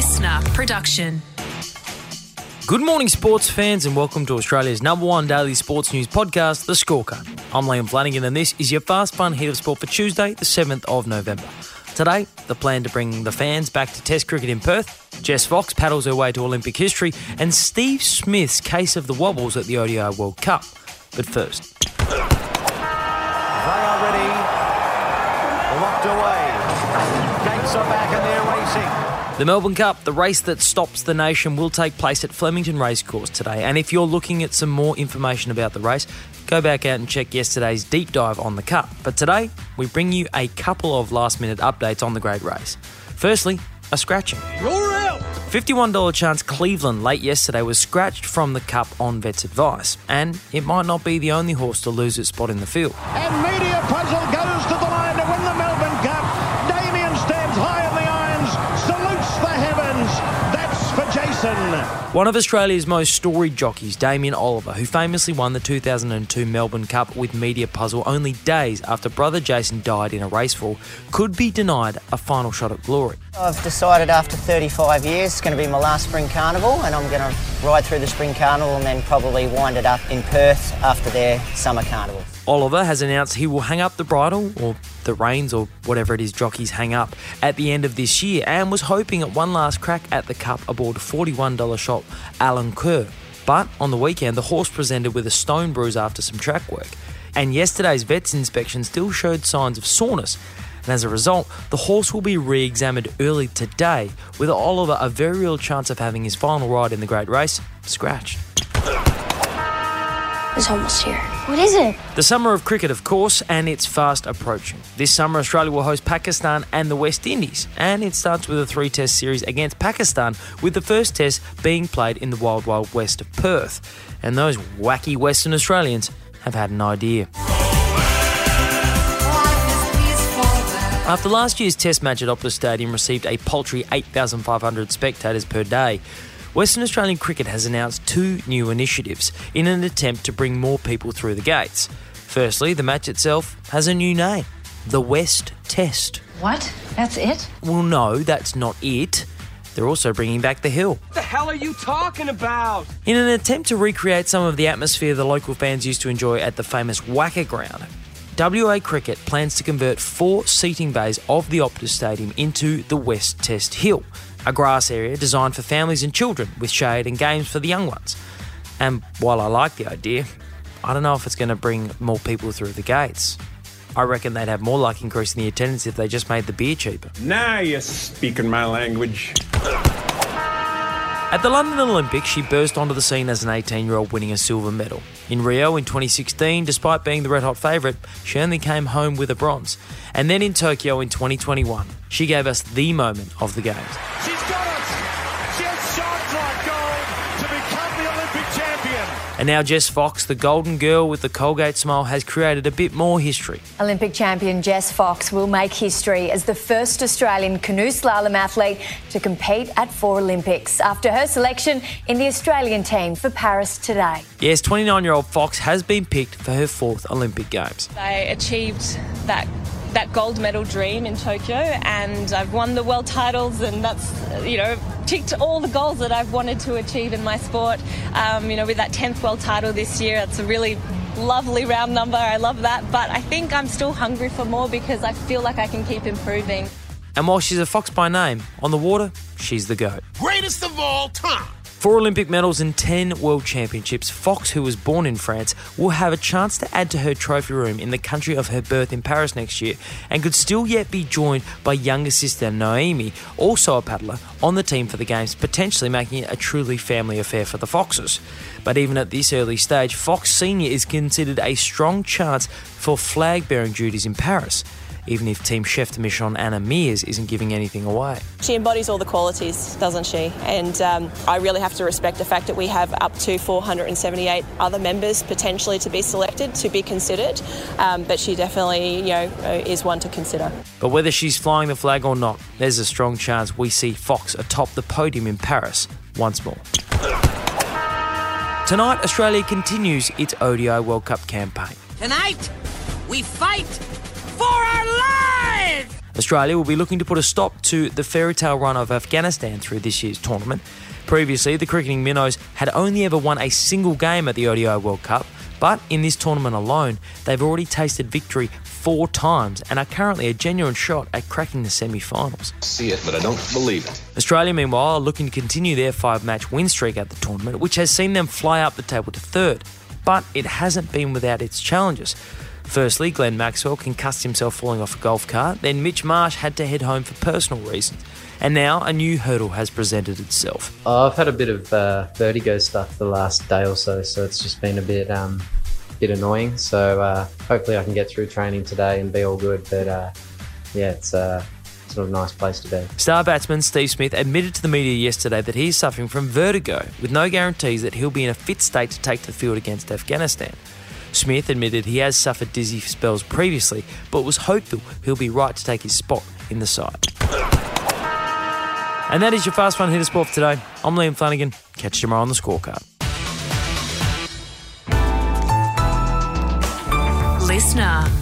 listener production. Good morning, sports fans, and welcome to Australia's number one daily sports news podcast, The Scorecard. I'm Liam Flanagan, and this is your fast, fun hit of sport for Tuesday, the 7th of November. Today, the plan to bring the fans back to Test cricket in Perth, Jess Fox paddles her way to Olympic history, and Steve Smith's case of the wobbles at the ODI World Cup. But first, They are ready. Locked away. Gates are back and they're racing. The Melbourne Cup, the race that stops the nation, will take place at Flemington Racecourse today. And if you're looking at some more information about the race, go back out and check yesterday's deep dive on the Cup. But today, we bring you a couple of last minute updates on the great race. Firstly, a scratching. You're out. $51 chance Cleveland late yesterday was scratched from the Cup on vet's advice. And it might not be the only horse to lose its spot in the field. And Media Puzzle One of Australia's most storied jockeys, Damien Oliver, who famously won the 2002 Melbourne Cup with Media Puzzle only days after brother Jason died in a race fall, could be denied a final shot at glory. I've decided after 35 years it's going to be my last spring carnival and I'm going to ride through the spring carnival and then probably wind it up in Perth after their summer carnival. Oliver has announced he will hang up the bridle or the reins or whatever it is jockeys hang up at the end of this year and was hoping at one last crack at the cup aboard $41 shop Alenquer. But on the weekend, the horse presented with a stone bruise after some track work. And yesterday's vet's inspection still showed signs of soreness. And as a result, the horse will be re examined early today, with Oliver a very real chance of having his final ride in the great race scratched. It's almost here. What is it? The summer of cricket, of course, and it's fast approaching. This summer, Australia will host Pakistan and the West Indies, and it starts with a three test series against Pakistan, with the first test being played in the wild, wild west of Perth. And those wacky Western Australians have had an idea. After last year's test match at Optus Stadium received a paltry 8,500 spectators per day, Western Australian Cricket has announced two new initiatives in an attempt to bring more people through the gates. Firstly, the match itself has a new name the West Test. What? That's it? Well, no, that's not it. They're also bringing back the hill. What the hell are you talking about? In an attempt to recreate some of the atmosphere the local fans used to enjoy at the famous WACA ground, WA Cricket plans to convert four seating bays of the Optus Stadium into the West Test Hill, a grass area designed for families and children with shade and games for the young ones. And while I like the idea, I don't know if it's going to bring more people through the gates. I reckon they'd have more luck increasing the attendance if they just made the beer cheaper. Now you're speaking my language. At the London Olympics, she burst onto the scene as an 18 year old winning a silver medal. In Rio in 2016, despite being the red hot favourite, she only came home with a bronze. And then in Tokyo in 2021, she gave us the moment of the Games. And now Jess Fox, the golden girl with the Colgate smile, has created a bit more history. Olympic champion Jess Fox will make history as the first Australian canoe slalom athlete to compete at four Olympics after her selection in the Australian team for Paris today. Yes, 29 year old Fox has been picked for her fourth Olympic Games. I achieved that that gold medal dream in Tokyo and I've won the world titles and that's you know ticked all the goals that I've wanted to achieve in my sport um, you know with that 10th world title this year it's a really lovely round number I love that but I think I'm still hungry for more because I feel like I can keep improving And while she's a Fox by name, on the water, she's the GOAT. Greatest of all time. Four Olympic medals and 10 World Championships, Fox, who was born in France, will have a chance to add to her trophy room in the country of her birth in Paris next year and could still yet be joined by younger sister Noemie, also a paddler, on the team for the Games, potentially making it a truly family affair for the Foxes. But even at this early stage, Fox Senior is considered a strong chance for flag bearing duties in Paris. Even if Team Chef de Mission Anna Meares isn't giving anything away. she embodies all the qualities doesn't she and um, I really have to respect the fact that we have up to 478 other members potentially to be selected to be considered um, but she definitely you know uh, is one to consider But whether she's flying the flag or not, there's a strong chance we see Fox atop the podium in Paris once more. Tonight, Australia continues its ODI World Cup campaign. Tonight, we fight for our lives! Australia will be looking to put a stop to the fairy tale run of Afghanistan through this year's tournament. Previously, the cricketing minnows had only ever won a single game at the ODI World Cup, but in this tournament alone, they've already tasted victory four times and are currently a genuine shot at cracking the semi finals. See it, but I don't believe it. Australia, meanwhile, are looking to continue their five match win streak at the tournament, which has seen them fly up the table to third. But it hasn't been without its challenges. Firstly, Glenn Maxwell concussed himself falling off a golf cart. Then Mitch Marsh had to head home for personal reasons. And now a new hurdle has presented itself. Oh, I've had a bit of uh, vertigo stuff the last day or so, so it's just been a bit, um, bit annoying. So uh, hopefully I can get through training today and be all good. But uh, yeah, it's uh, sort of a nice place to be. Star batsman Steve Smith admitted to the media yesterday that he is suffering from vertigo, with no guarantees that he'll be in a fit state to take to the field against Afghanistan. Smith admitted he has suffered dizzy spells previously, but was hopeful he'll be right to take his spot in the side. And that is your Fast Fun Hitter Sport for today. I'm Liam Flanagan. Catch you tomorrow on the scorecard. Listener.